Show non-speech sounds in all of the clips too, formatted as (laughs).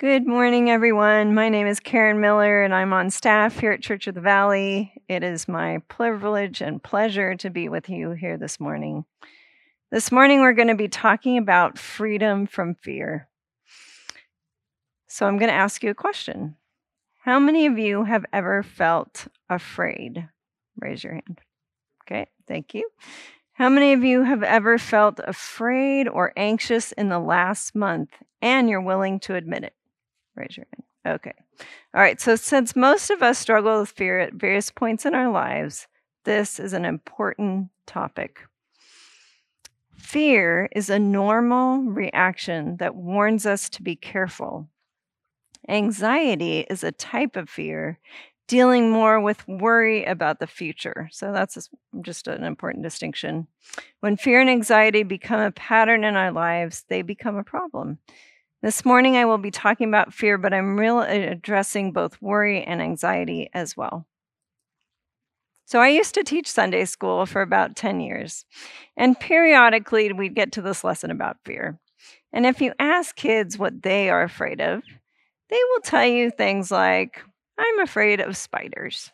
Good morning, everyone. My name is Karen Miller, and I'm on staff here at Church of the Valley. It is my privilege and pleasure to be with you here this morning. This morning, we're going to be talking about freedom from fear. So, I'm going to ask you a question How many of you have ever felt afraid? Raise your hand. Okay, thank you. How many of you have ever felt afraid or anxious in the last month and you're willing to admit it? Raise your hand. Okay. All right. So, since most of us struggle with fear at various points in our lives, this is an important topic. Fear is a normal reaction that warns us to be careful. Anxiety is a type of fear dealing more with worry about the future. So that's just an important distinction. When fear and anxiety become a pattern in our lives, they become a problem. This morning, I will be talking about fear, but I'm really uh, addressing both worry and anxiety as well. So, I used to teach Sunday school for about 10 years, and periodically we'd get to this lesson about fear. And if you ask kids what they are afraid of, they will tell you things like, I'm afraid of spiders,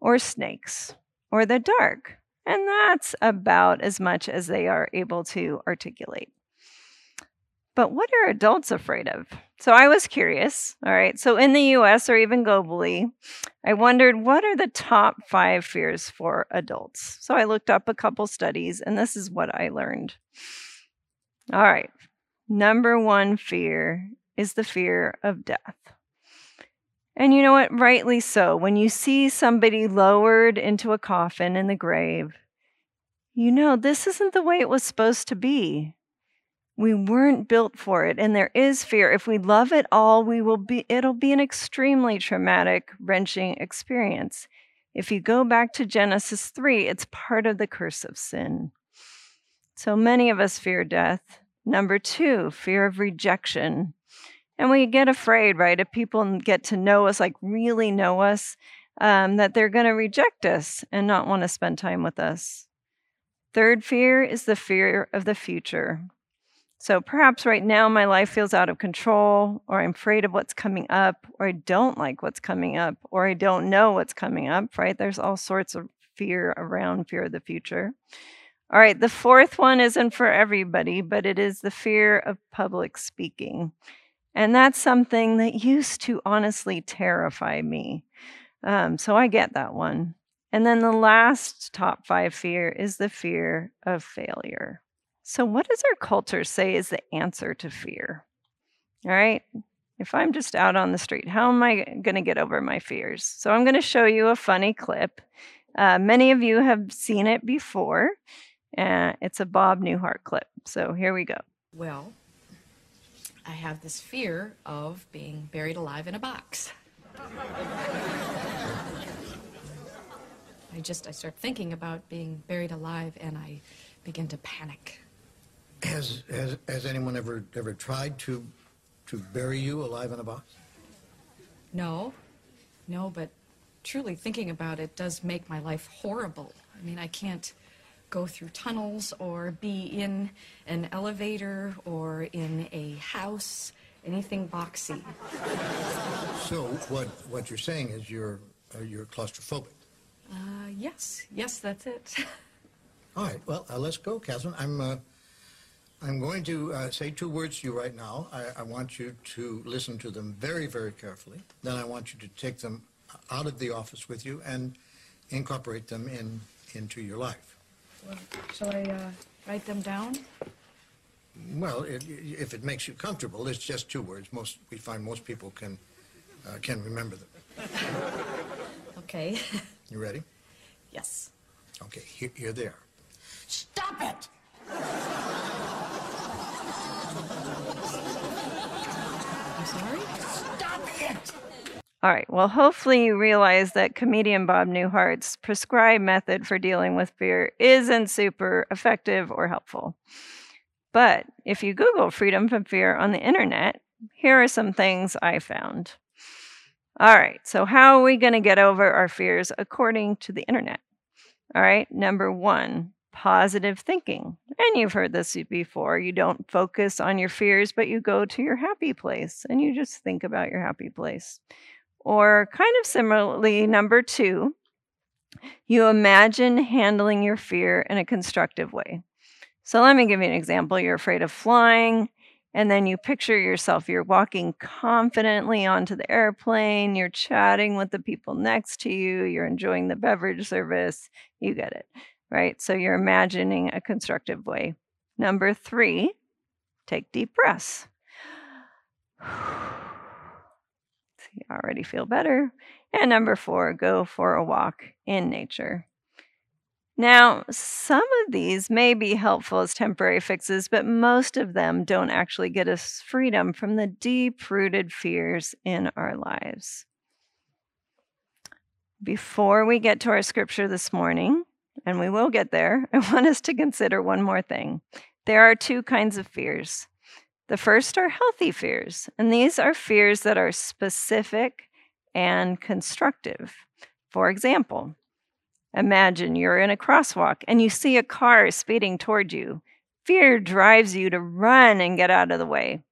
or snakes, or the dark. And that's about as much as they are able to articulate. But what are adults afraid of? So I was curious. All right. So in the US or even globally, I wondered what are the top five fears for adults? So I looked up a couple studies and this is what I learned. All right. Number one fear is the fear of death. And you know what? Rightly so. When you see somebody lowered into a coffin in the grave, you know this isn't the way it was supposed to be. We weren't built for it, and there is fear. If we love it all, we will be it'll be an extremely traumatic, wrenching experience. If you go back to Genesis 3, it's part of the curse of sin. So many of us fear death. Number 2, fear of rejection. And we get afraid, right? If people get to know us, like really know us, um, that they're going to reject us and not want to spend time with us. Third fear is the fear of the future. So perhaps right now my life feels out of control, or I'm afraid of what's coming up, or I don't like what's coming up, or I don't know what's coming up, right? There's all sorts of fear around fear of the future. All right, the fourth one isn't for everybody, but it is the fear of public speaking. And that's something that used to honestly terrify me. Um, so I get that one. And then the last top five fear is the fear of failure. So, what does our culture say is the answer to fear? All right. If I'm just out on the street, how am I going to get over my fears? So, I'm going to show you a funny clip. Uh, many of you have seen it before. Uh, it's a Bob Newhart clip. So, here we go. Well, I have this fear of being buried alive in a box. I just I start thinking about being buried alive and I begin to panic. Has, has, has anyone ever, ever tried to, to bury you alive in a box? No, no, but truly thinking about it does make my life horrible. I mean, I can't go through tunnels or be in an elevator or in a house, anything boxy. So what, what you're saying is you're, uh, you're claustrophobic? Uh, yes, yes, that's it. (laughs) All right, well, uh, let's go, Catherine. I'm, uh, I'm going to uh, say two words to you right now. I, I, want you to listen to them very, very carefully. Then I want you to take them out of the office with you and incorporate them in into your life. Well, shall I uh, write them down? Well, it, if it makes you comfortable, it's just two words. Most we find most people can uh, can remember them. (laughs) okay. (laughs) you ready? Yes. Okay. Here, here they are. Stop it. (laughs) sorry? Stop it! All right. Well, hopefully you realize that comedian Bob Newhart's prescribed method for dealing with fear isn't super effective or helpful. But if you Google freedom from fear on the internet, here are some things I found. All right. So, how are we going to get over our fears according to the internet? All right. Number one, positive thinking. And you've heard this before. You don't focus on your fears, but you go to your happy place and you just think about your happy place. Or, kind of similarly, number two, you imagine handling your fear in a constructive way. So, let me give you an example. You're afraid of flying, and then you picture yourself, you're walking confidently onto the airplane, you're chatting with the people next to you, you're enjoying the beverage service. You get it right? So you're imagining a constructive way. Number three, take deep breaths. (sighs) you already feel better. And number four, go for a walk in nature. Now, some of these may be helpful as temporary fixes, but most of them don't actually get us freedom from the deep rooted fears in our lives. Before we get to our scripture this morning, and we will get there, (laughs) I want us to consider one more thing. There are two kinds of fears. The first are healthy fears, and these are fears that are specific and constructive. For example, imagine you're in a crosswalk and you see a car speeding toward you. Fear drives you to run and get out of the way.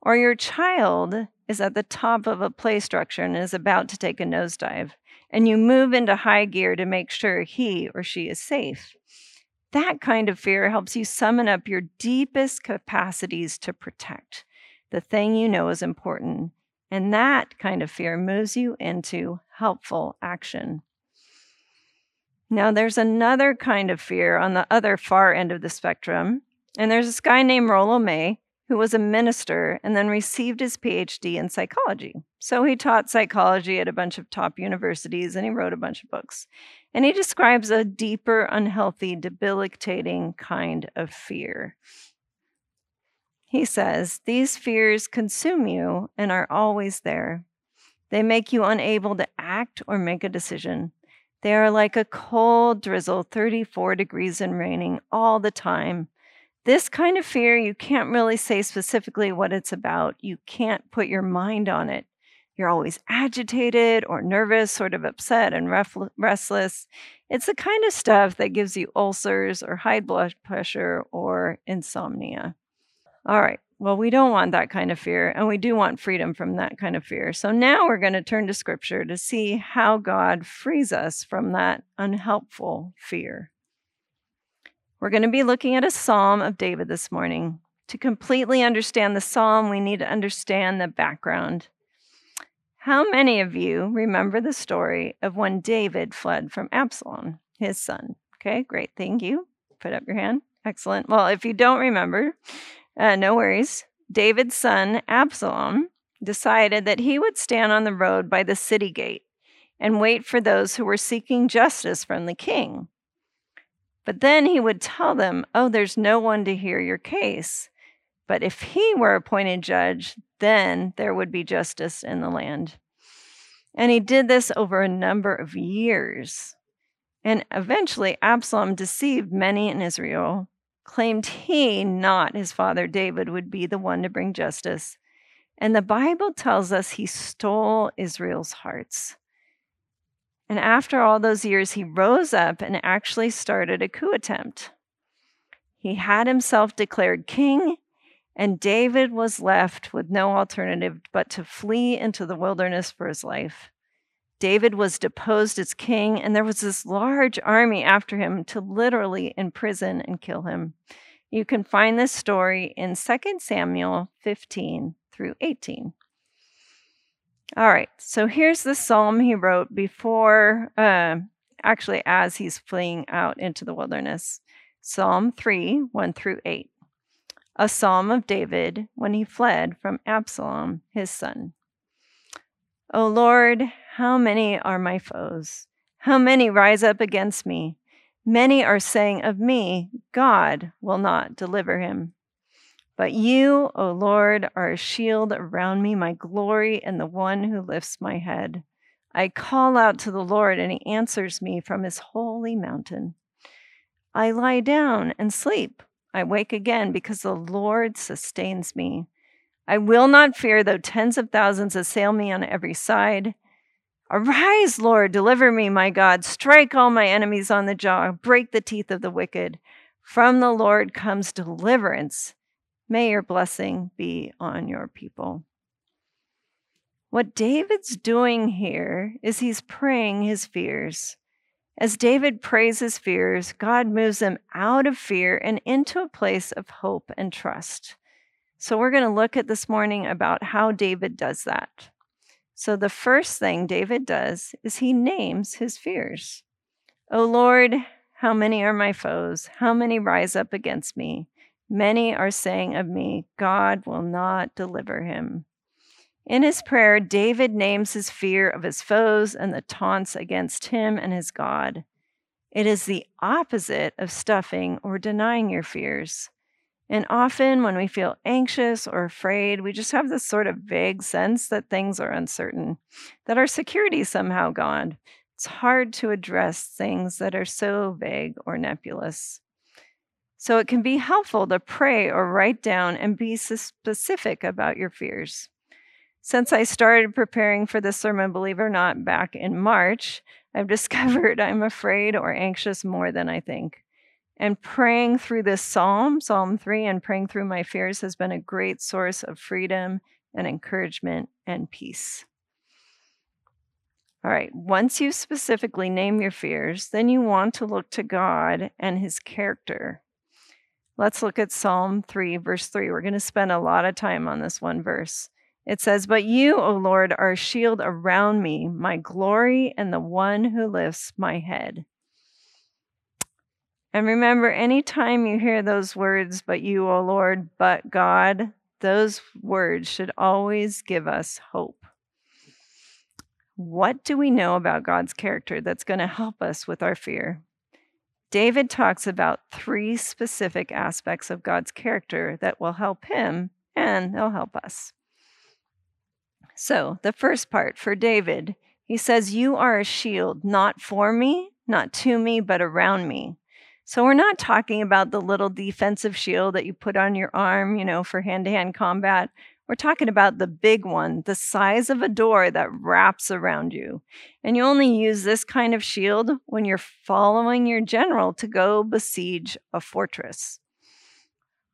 Or your child is at the top of a play structure and is about to take a nosedive and you move into high gear to make sure he or she is safe. That kind of fear helps you summon up your deepest capacities to protect the thing you know is important. And that kind of fear moves you into helpful action. Now, there's another kind of fear on the other far end of the spectrum. And there's this guy named Rollo May who was a minister and then received his PhD in psychology. So he taught psychology at a bunch of top universities and he wrote a bunch of books. And he describes a deeper, unhealthy, debilitating kind of fear. He says, These fears consume you and are always there. They make you unable to act or make a decision. They are like a cold drizzle, 34 degrees and raining all the time this kind of fear, you can't really say specifically what it's about. You can't put your mind on it. You're always agitated or nervous, sort of upset and restless. It's the kind of stuff that gives you ulcers or high blood pressure or insomnia. All right. Well, we don't want that kind of fear, and we do want freedom from that kind of fear. So now we're going to turn to scripture to see how God frees us from that unhelpful fear. We're going to be looking at a psalm of David this morning. To completely understand the psalm, we need to understand the background. How many of you remember the story of when David fled from Absalom, his son? Okay, great. Thank you. Put up your hand. Excellent. Well, if you don't remember, uh, no worries. David's son, Absalom, decided that he would stand on the road by the city gate and wait for those who were seeking justice from the king. But then he would tell them, Oh, there's no one to hear your case. But if he were appointed judge, then there would be justice in the land. And he did this over a number of years. And eventually, Absalom deceived many in Israel, claimed he, not his father David, would be the one to bring justice. And the Bible tells us he stole Israel's hearts. And after all those years, he rose up and actually started a coup attempt. He had himself declared king, and David was left with no alternative but to flee into the wilderness for his life. David was deposed as king, and there was this large army after him to literally imprison and kill him. You can find this story in 2 Samuel 15 through 18. All right. So here's the psalm he wrote before, uh, actually, as he's fleeing out into the wilderness Psalm 3 1 through 8. A psalm of David when he fled from Absalom, his son. O Lord, how many are my foes? How many rise up against me? Many are saying of me, God will not deliver him. But you, O Lord, are a shield around me, my glory, and the one who lifts my head. I call out to the Lord, and he answers me from his holy mountain. I lie down and sleep. I wake again because the Lord sustains me. I will not fear though tens of thousands assail me on every side. Arise, Lord, deliver me, my God. Strike all my enemies on the jaw, break the teeth of the wicked. From the Lord comes deliverance. May your blessing be on your people. What David's doing here is he's praying his fears. As David prays his fears, God moves him out of fear and into a place of hope and trust. So, we're going to look at this morning about how David does that. So, the first thing David does is he names his fears. O Lord, how many are my foes? How many rise up against me? Many are saying of me, God will not deliver him. In his prayer, David names his fear of his foes and the taunts against him and his God. It is the opposite of stuffing or denying your fears. And often, when we feel anxious or afraid, we just have this sort of vague sense that things are uncertain, that our security is somehow gone. It's hard to address things that are so vague or nebulous. So, it can be helpful to pray or write down and be specific about your fears. Since I started preparing for this sermon, believe it or not, back in March, I've (laughs) discovered I'm afraid or anxious more than I think. And praying through this psalm, Psalm 3, and praying through my fears has been a great source of freedom and encouragement and peace. All right, once you specifically name your fears, then you want to look to God and his character. Let's look at Psalm 3, verse 3. We're going to spend a lot of time on this one verse. It says, But you, O Lord, are a shield around me, my glory, and the one who lifts my head. And remember, anytime you hear those words, but you, O Lord, but God, those words should always give us hope. What do we know about God's character that's going to help us with our fear? David talks about three specific aspects of God's character that will help him and they'll help us. So, the first part for David, he says, You are a shield, not for me, not to me, but around me. So, we're not talking about the little defensive shield that you put on your arm, you know, for hand to hand combat. We're talking about the big one, the size of a door that wraps around you. And you only use this kind of shield when you're following your general to go besiege a fortress.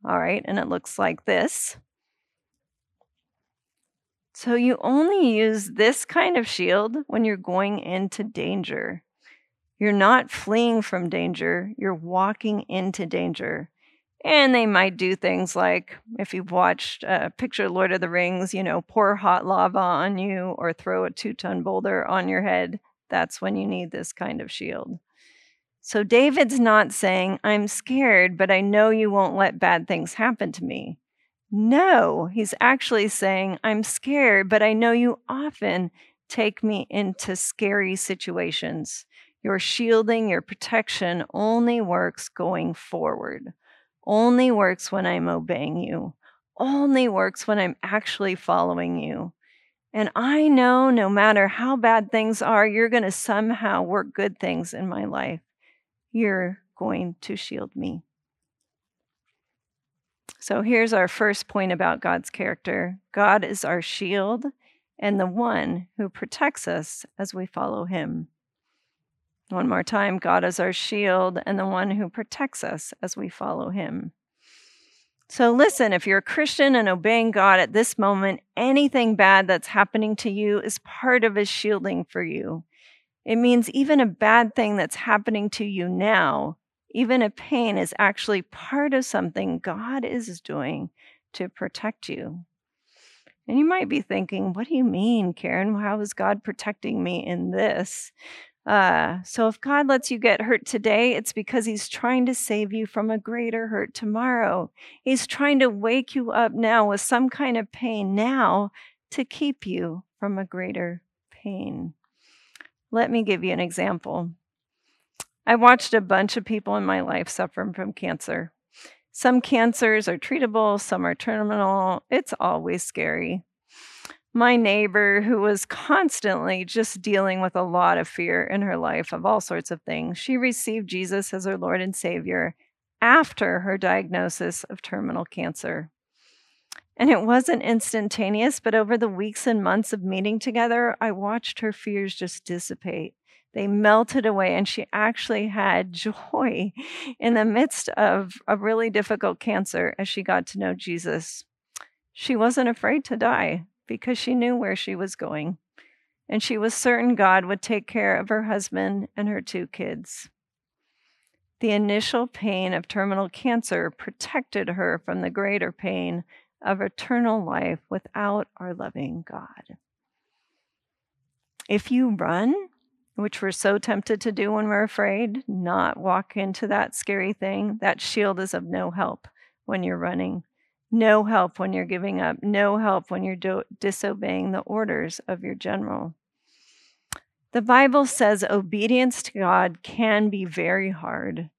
All right, and it looks like this. So you only use this kind of shield when you're going into danger. You're not fleeing from danger, you're walking into danger. And they might do things like, if you've watched uh, Picture Lord of the Rings, you know, pour hot lava on you or throw a two ton boulder on your head. That's when you need this kind of shield. So David's not saying, I'm scared, but I know you won't let bad things happen to me. No, he's actually saying, I'm scared, but I know you often take me into scary situations. Your shielding, your protection only works going forward, only works when I'm obeying you, only works when I'm actually following you. And I know no matter how bad things are, you're going to somehow work good things in my life. You're going to shield me. So here's our first point about God's character God is our shield and the one who protects us as we follow him. One more time God is our shield and the one who protects us as we follow him. So, listen, if you're a Christian and obeying God at this moment, anything bad that's happening to you is part of his shielding for you. It means even a bad thing that's happening to you now even a pain is actually part of something God is doing to protect you. And you might be thinking, what do you mean, Karen? How is God protecting me in this? Uh, so if God lets you get hurt today, it's because He's trying to save you from a greater hurt tomorrow. He's trying to wake you up now with some kind of pain now to keep you from a greater pain. Let me give you an example. I watched a bunch of people in my life suffering from cancer. Some cancers are treatable, some are terminal. It's always scary. My neighbor, who was constantly just dealing with a lot of fear in her life of all sorts of things, she received Jesus as her Lord and Savior after her diagnosis of terminal cancer. And it wasn't instantaneous, but over the weeks and months of meeting together, I watched her fears just dissipate. They melted away, and she actually had (laughs) joy in the midst of a really difficult cancer as she got to know Jesus. She wasn't afraid to die because she knew where she was going, and she was certain God would take care of her husband and her two kids. The initial pain of terminal cancer protected her from the greater pain of eternal life without our loving God. If you run, which we're so tempted to do when we're afraid, not walk into that scary thing, that shield is of no help when you're running, no help when you're giving up, no help when you're do- disobeying the orders of your general. The Bible says obedience to God can be very hard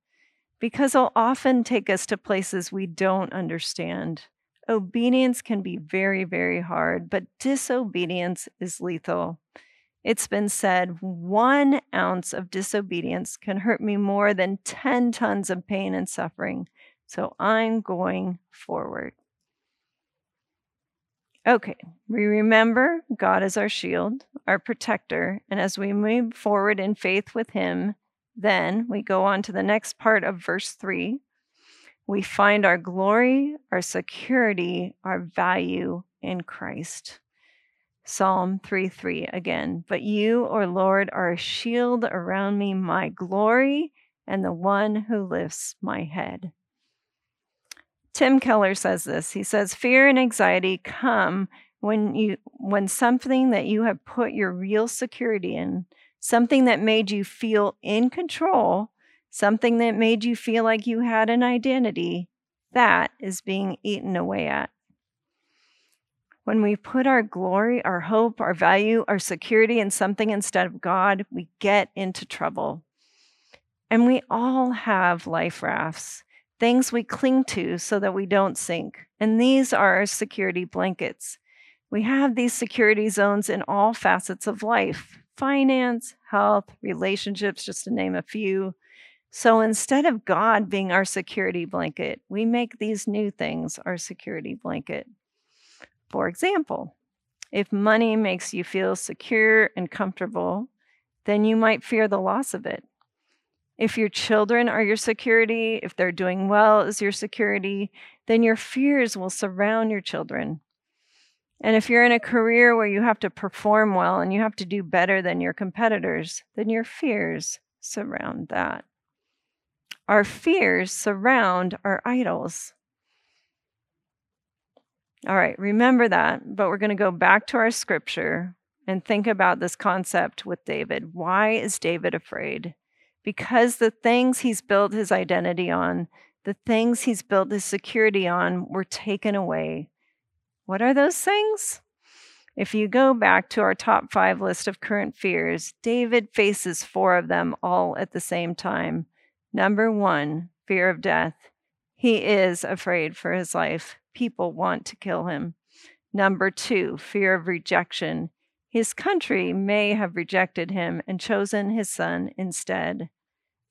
because it'll often take us to places we don't understand. Obedience can be very, very hard, but disobedience is lethal. It's been said one ounce of disobedience can hurt me more than 10 tons of pain and suffering. So I'm going forward. Okay, we remember God is our shield, our protector, and as we move forward in faith with Him, then we go on to the next part of verse 3 we find our glory, our security, our value in Christ. Psalm 3 3 again. But you, O Lord, are a shield around me, my glory, and the one who lifts my head. Tim Keller says this. He says, Fear and anxiety come when you when something that you have put your real security in, something that made you feel in control, something that made you feel like you had an identity, that is being eaten away at. When we put our glory, our hope, our value, our security in something instead of God, we get into trouble. And we all have life rafts, things we cling to so that we don't sink. And these are our security blankets. We have these security zones in all facets of life finance, health, relationships, just to name a few, so instead of God being our security blanket, we make these new things our security blanket. For example, if money makes you feel secure and comfortable, then you might fear the loss of it. If your children are your security, if they're doing well as your security, then your fears will surround your children. And if you're in a career where you have to perform well and you have to do better than your competitors, then your fears surround that. Our fears surround our idols. All right, remember that, but we're going to go back to our scripture and think about this concept with David. Why is David afraid? Because the things he's built his identity on, the things he's built his security on, were taken away. What are those things? If you go back to our top five list of current fears, David faces four of them all at the same time. Number one, fear of death. He is afraid for his life. People want to kill him. Number two, fear of rejection. His country may have rejected him and chosen his son instead.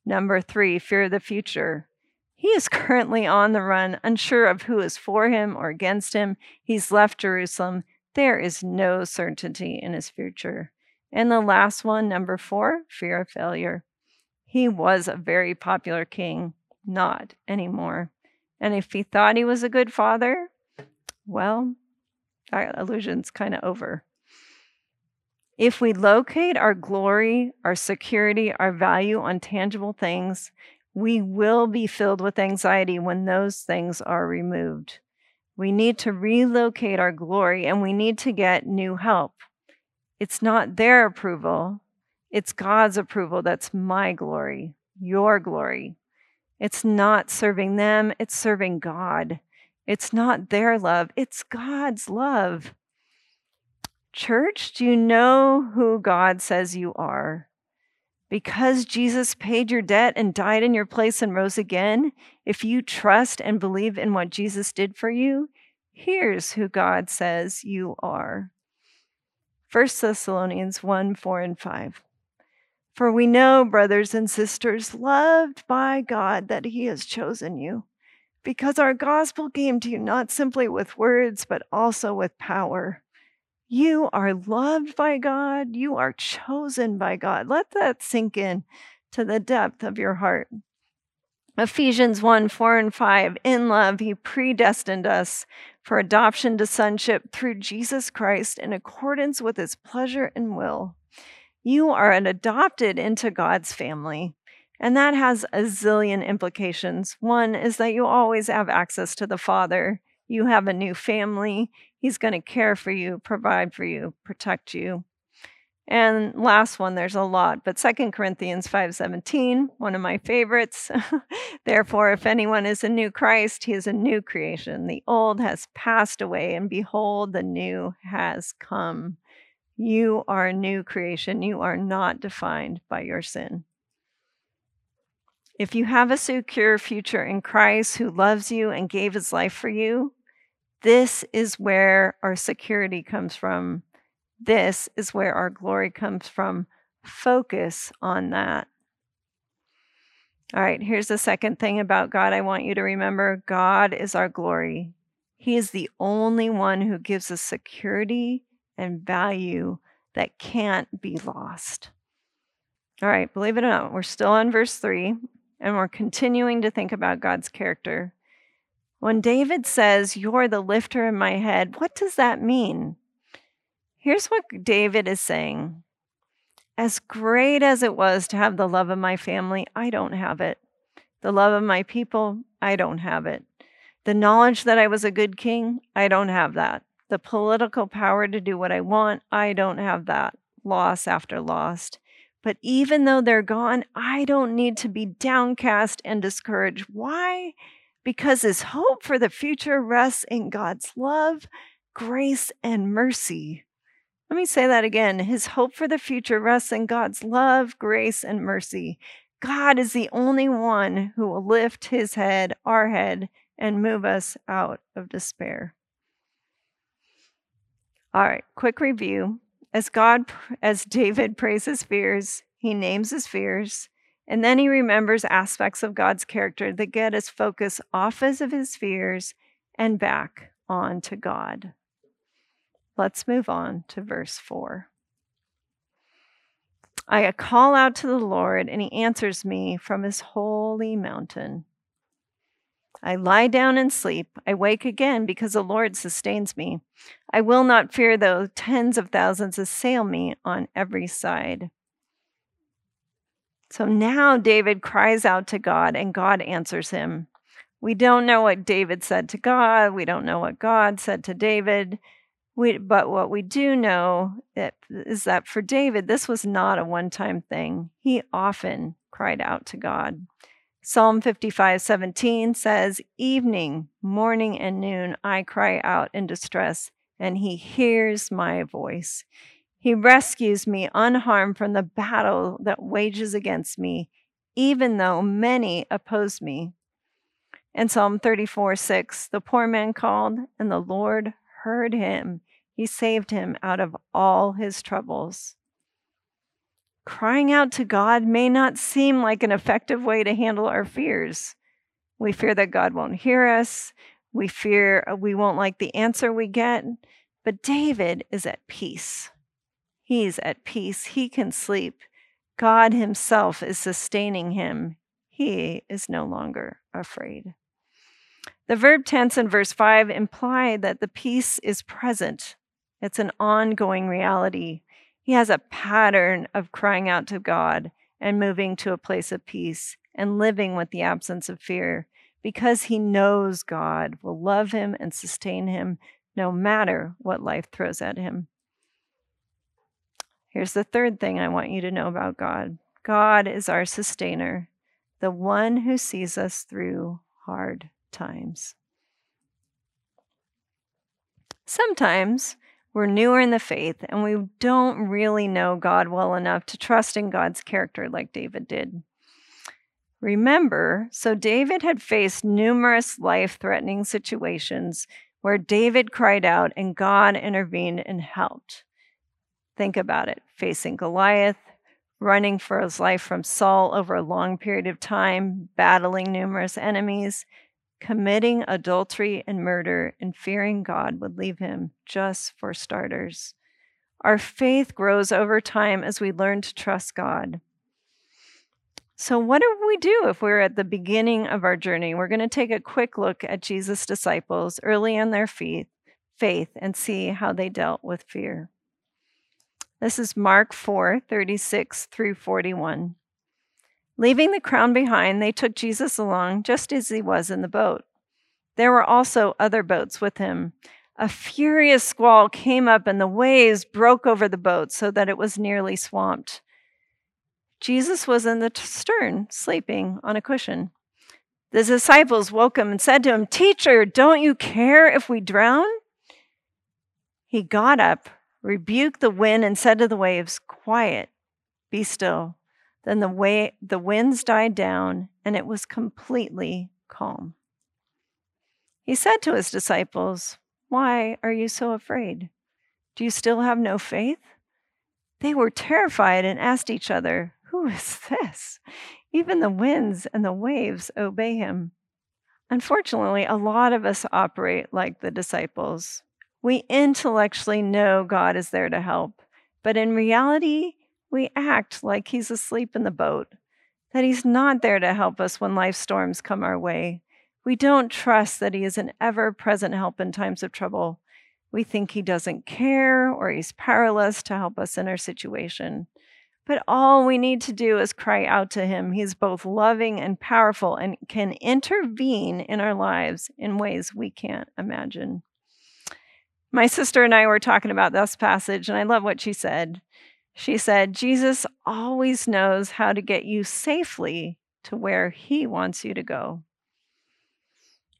Number three, fear of the future. He is (laughs) currently on the run, unsure of who is for him or against him. He's left Jerusalem. There is no certainty in his future. And the last one, number four, fear of failure. He was a very popular king, not anymore. And if he thought he was a good father, well, that illusion's kind of over. If we locate our glory, our security, our value on tangible things, we will be filled with anxiety when those things are removed. We need to relocate our glory and we need to get new help. It's not their approval, it's God's approval that's my glory, your glory. It's not serving them, it's serving God. It's not their love, it's God's love. Church, do you know who God says you are? Because Jesus paid your debt and died in your place and rose again, if you trust and believe in what Jesus did for you, here's who God says you are. 1 Thessalonians 1 4 and 5. For we know, brothers and sisters, loved by God, that He has chosen you, because our gospel came to you not simply with words, but also with power. You are loved by God. You are chosen by God. Let that sink in to the depth of your heart. Ephesians 1 4 and 5. In love, he predestined us for adoption to sonship through Jesus Christ in accordance with his pleasure and will. You are an adopted into God's family. And that has a zillion implications. One is that you always have access to the Father. You have a new family. He's going to care for you, provide for you, protect you. And last one, there's a lot, but Second Corinthians 5:17, one of my favorites. (laughs) Therefore, if anyone is a new Christ, he is a new creation. The old has passed away, and behold, the new has come. You are a new creation. You are not defined by your sin. If you have a secure future in Christ who loves you and gave his life for you, this is where our security comes from. This is where our glory comes from. Focus on that. All right, here's the second thing about God I want you to remember God is our glory. He is the only one who gives us security and value that can't be lost. All right, believe it or not, we're still on verse 3 and we're continuing to think about God's character. When David says, You're the lifter in my head, what does that mean? Here's what David is saying As great as it was to have the love of my family, I don't have it. The love of my people, I don't have it. The knowledge that I was a good king, I don't have that. The political power to do what I want, I don't have that. Loss after loss. But even though they're gone, I don't need to be downcast and discouraged. Why? Because his hope for the future rests in God's love, grace, and mercy. Let me say that again. His hope for the future rests in God's love, grace, and mercy. God is the only one who will lift his head, our head, and move us out of despair. All right, quick review. As God, as David (laughs) prays his fears, he names his fears, and then he remembers aspects of God's character that get his focus off of his fears and back on to God. Let's move on to verse 4. I call out to the Lord, and he answers me from his holy mountain. I lie down and sleep. I wake again because the Lord sustains me. I will not fear though tens of thousands assail me on every side. So now David cries out to God, and God answers him. We don't know what David said to God. We don't know what God said to David. We, but what we do know is that for David, this was not a one time thing. He often cried out to God. Psalm 55 17 says, Evening, morning, and noon I cry out in distress, and he hears my voice. He rescues me unharmed from the battle that wages against me, even though many oppose me. In Psalm 34 6, the poor man called, and the Lord heard him. He saved him out of all his troubles. Crying out to God may not seem like an effective way to handle our fears. We fear that God won't hear us. We fear uh, we won't like the answer we get. But David is at peace. He's at peace. He can sleep. God Himself is sustaining him. He is no longer afraid. The verb tense in verse 5 imply that the peace is present, it's an ongoing reality. He has a pattern of crying out to God and moving to a place of peace and living with the absence of fear because he knows God will love him and sustain him no matter what life throws at him. Here's the third thing I want you to know about God God is our sustainer, the one who sees us through hard times. Sometimes we're newer in the faith and we don't really know God well enough to trust in God's character like David did. Remember, so David had faced numerous life threatening situations where David cried out and God intervened and helped. Think about it facing Goliath, running for his life from Saul over a long period of time, battling numerous enemies, committing adultery and murder and fearing God would leave him, just for starters. Our faith grows over time as we learn to trust God. So, what do we do if we're at the beginning of our journey? We're going to take a quick look at Jesus' disciples early in their faith, and see how they dealt with fear. This is Mark 4 36 through 41. Leaving the crowd behind, they took Jesus along just as he was in the boat. There were also other boats with him. A furious squall came up, and the waves broke over the boat so that it was nearly swamped. Jesus was in the stern, sleeping on a cushion. The disciples woke him and said to him, Teacher, don't you care if we drown? He got up, rebuked the wind, and said to the waves, Quiet, be still. Then the, way, the winds died down, and it was completely calm. He said to his disciples, why are you so afraid? Do you still have no faith? They were terrified and asked each other, Who is this? Even the winds and the waves obey him. Unfortunately, a lot of us operate like the disciples. We intellectually know God is there to help, but in reality, we act like he's asleep in the boat, that he's not there to help us when life storms come our way, we don't trust that He is an ever present help in times of trouble. We think He doesn't care or He's powerless to help us in our situation. But all we need to do is cry out to Him. He's both loving and powerful and can intervene in our lives in ways we can't imagine. My sister and I were talking about this passage, and I love what she said. She said, Jesus always knows how to get you safely to where He wants you to go.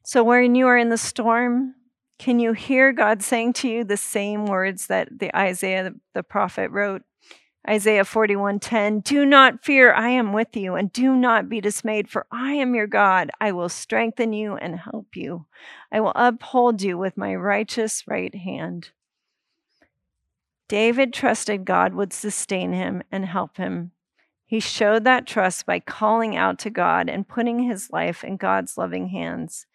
So, when you are in the storm, can you hear God saying to you the same words that the Isaiah the prophet wrote? Isaiah 41:10 Do not fear I am with you and do not be dismayed for I am your God. I will strengthen you and help you. I will uphold you with my righteous right hand. David trusted God would sustain him and help him. He showed that trust by calling out to God and putting his life in God's loving hands.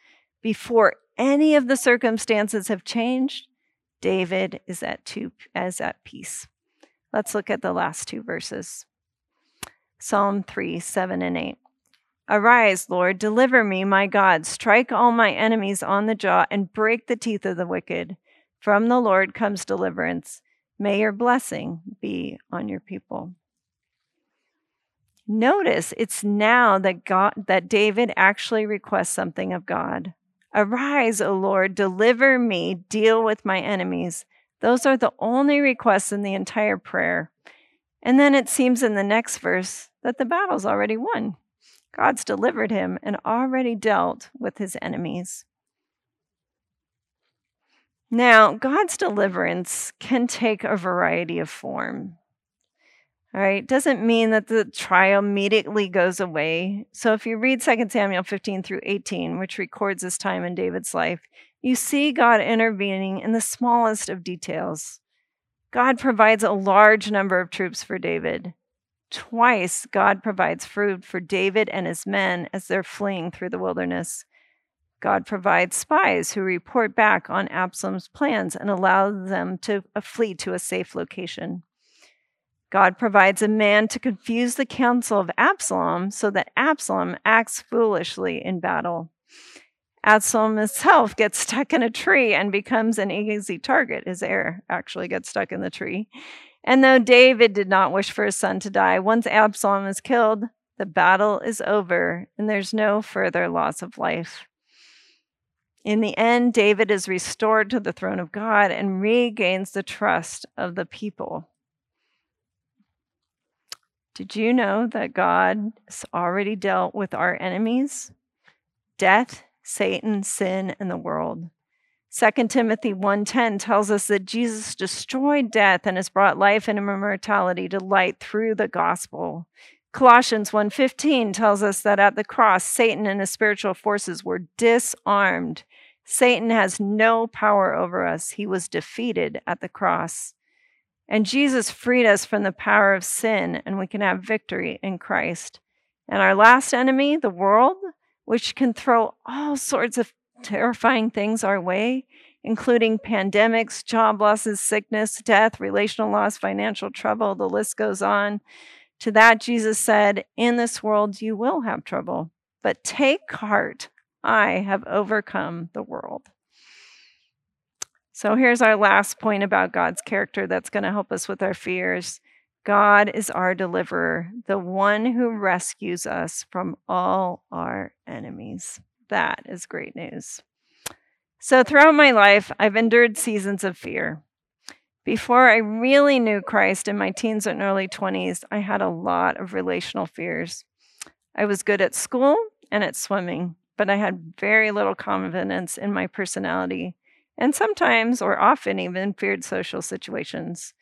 Before any of the circumstances have changed, David is at two as at peace. Let's look at the last two verses. Psalm 3, 7 and 8. Arise, Lord, deliver me, my God. Strike all my enemies on the jaw and break the teeth of the wicked. From the Lord comes deliverance. May your blessing be on your people. Notice it's now that God that David actually requests something of God. Arise, O Lord, deliver me, deal with my enemies. Those are the only requests in the entire prayer. And then it seems in the next verse that the battle's already won. God's delivered him and already dealt with his enemies. Now, God's deliverance can take a variety of form. All right, doesn't mean that the trial immediately goes away. So if you read 2 Samuel 15 through 18, which records this time in David's life, you see God intervening in the smallest of details. God provides a large number of troops for David. Twice, God provides food for David and his men as they're fleeing through the wilderness. God provides spies who report back on Absalom's plans and allow them to flee to a safe location. God provides a man to confuse the counsel of Absalom so that Absalom acts foolishly in battle. Absalom himself gets stuck in a tree and becomes an easy target. His heir actually gets stuck in the tree. And though David did not wish for his son to die, once Absalom is killed, the battle is over and there's no further loss of life. In the end, David is restored to the throne of God and regains the trust of the people. Did you know that God has already dealt with our enemies? Death, Satan, sin, and the world. 2 Timothy 1:10 tells us that Jesus destroyed death and has brought life and immortality to light through the gospel. Colossians 1:15 tells us that at the cross Satan and his spiritual forces were disarmed. Satan has no power over us. He was defeated at the cross. And Jesus freed us from the power of sin, and we can have victory in Christ. And our last enemy, the world, which can throw all sorts of terrifying things our way, including pandemics, job losses, sickness, death, relational loss, financial trouble. The list goes on. To that, Jesus said, In this world you will have trouble, but take heart. I have overcome the world. So here's our last point about God's character that's going to help us with our fears. God is our deliverer, the one who rescues us from all our enemies. That is great news. So, throughout my life, I've endured seasons of fear. Before I really knew Christ in my teens and early 20s, I had a lot of relational fears. I was good at school and at swimming, but I had very little confidence in my personality and sometimes or often even feared social situations.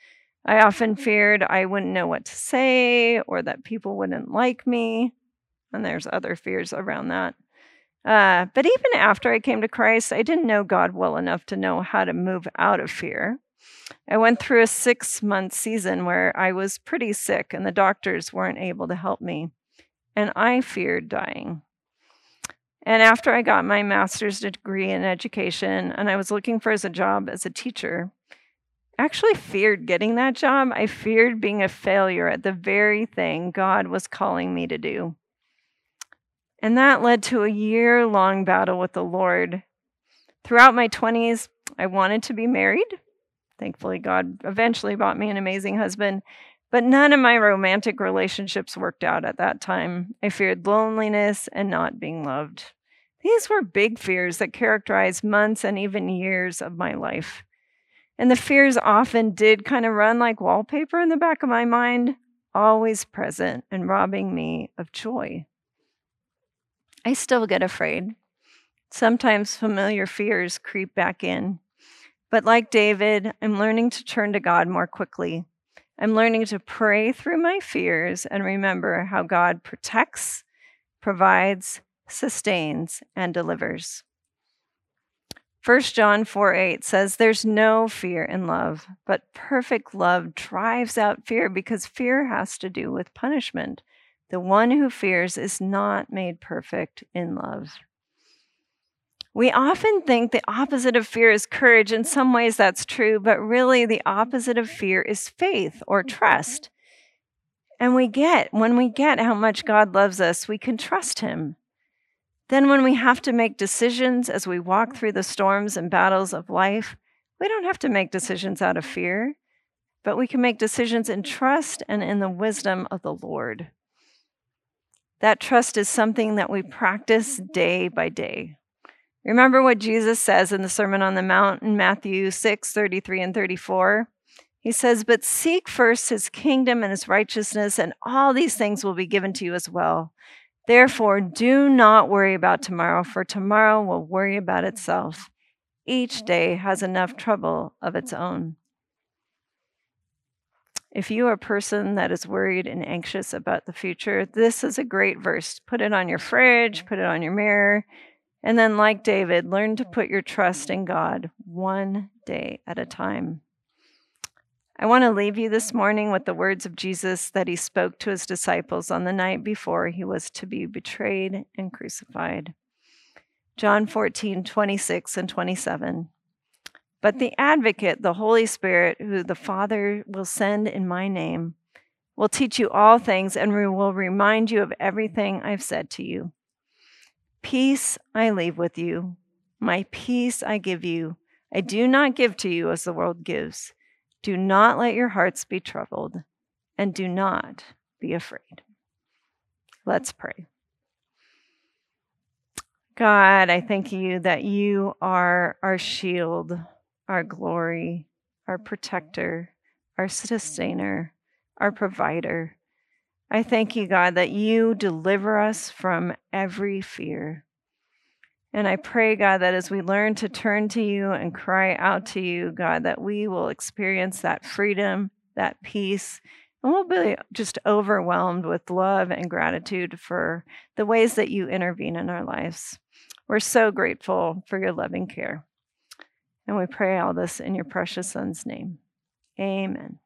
I often feared I wouldn't know what to say or that people wouldn't like me. And there's other fears around that. Uh, but even after I came to Christ, I didn't know God well enough to know how to move out of fear. I went through a six month season where I was pretty sick and the doctors weren't able to help me. And I feared dying. And after I got my master's degree in education and I was looking for a job as a teacher, actually feared getting that job. I feared being a failure at the very thing God was calling me to do. And that led to a year long battle with the Lord. Throughout my 20s, I wanted to be married. Thankfully, God eventually bought me an amazing husband. But none of my romantic relationships worked out at that time. I feared loneliness and not being loved. These were big fears that characterized months and even years of my life. And the fears often did kind of run like wallpaper in the back of my mind, always present and robbing me of joy. I still get afraid. Sometimes familiar fears creep back in. But like David, I'm learning to turn to God more quickly. I'm learning to pray through my fears and remember how God protects, provides, sustains, and delivers. 1 John 4 8 says, There's no fear in love, but perfect love drives out fear because fear has to do with punishment. The one who fears is not made perfect in love. We often think the opposite of fear is courage. In some ways, that's true, but really, the opposite of fear is faith or trust. And we get, when we get how much God loves us, we can trust Him. Then, when we have to make decisions as we walk through the storms and battles of life, we don't have to make decisions out of fear, but we can make decisions in trust and in the wisdom of the Lord. That trust is something that we practice day by day. Remember what Jesus says in the Sermon on the Mount in Matthew 6 33 and 34? He says, But seek first his kingdom and his righteousness, and all these things will be given to you as well. Therefore, do not worry about tomorrow, for tomorrow will worry about itself. Each day has enough trouble of its own. If you are a person that is worried and anxious about the future, this is a great verse. Put it on your fridge, put it on your mirror, and then, like David, learn to put your trust in God one day at a time. I want to leave you this morning with the words of Jesus that he spoke to his disciples on the night before he was to be betrayed and crucified. John 14, 26 and 27. But the advocate, the Holy Spirit, who the Father will send in my name, will teach you all things and will remind you of everything I've said to you. Peace I leave with you, my peace I give you. I do not give to you as the world gives. Do not let your hearts be troubled, and do not be afraid. Let's pray. God, I thank you that you are our shield, our glory, our protector, our sustainer, our provider. I thank you, God, that you deliver us from every fear. And I pray, God, that as we learn to turn to you and cry out to you, God, that we will experience that freedom, that peace, and we'll be just overwhelmed with love and gratitude for the ways that you intervene in our lives. We're so grateful for your loving care. And we pray all this in your precious Son's name. Amen.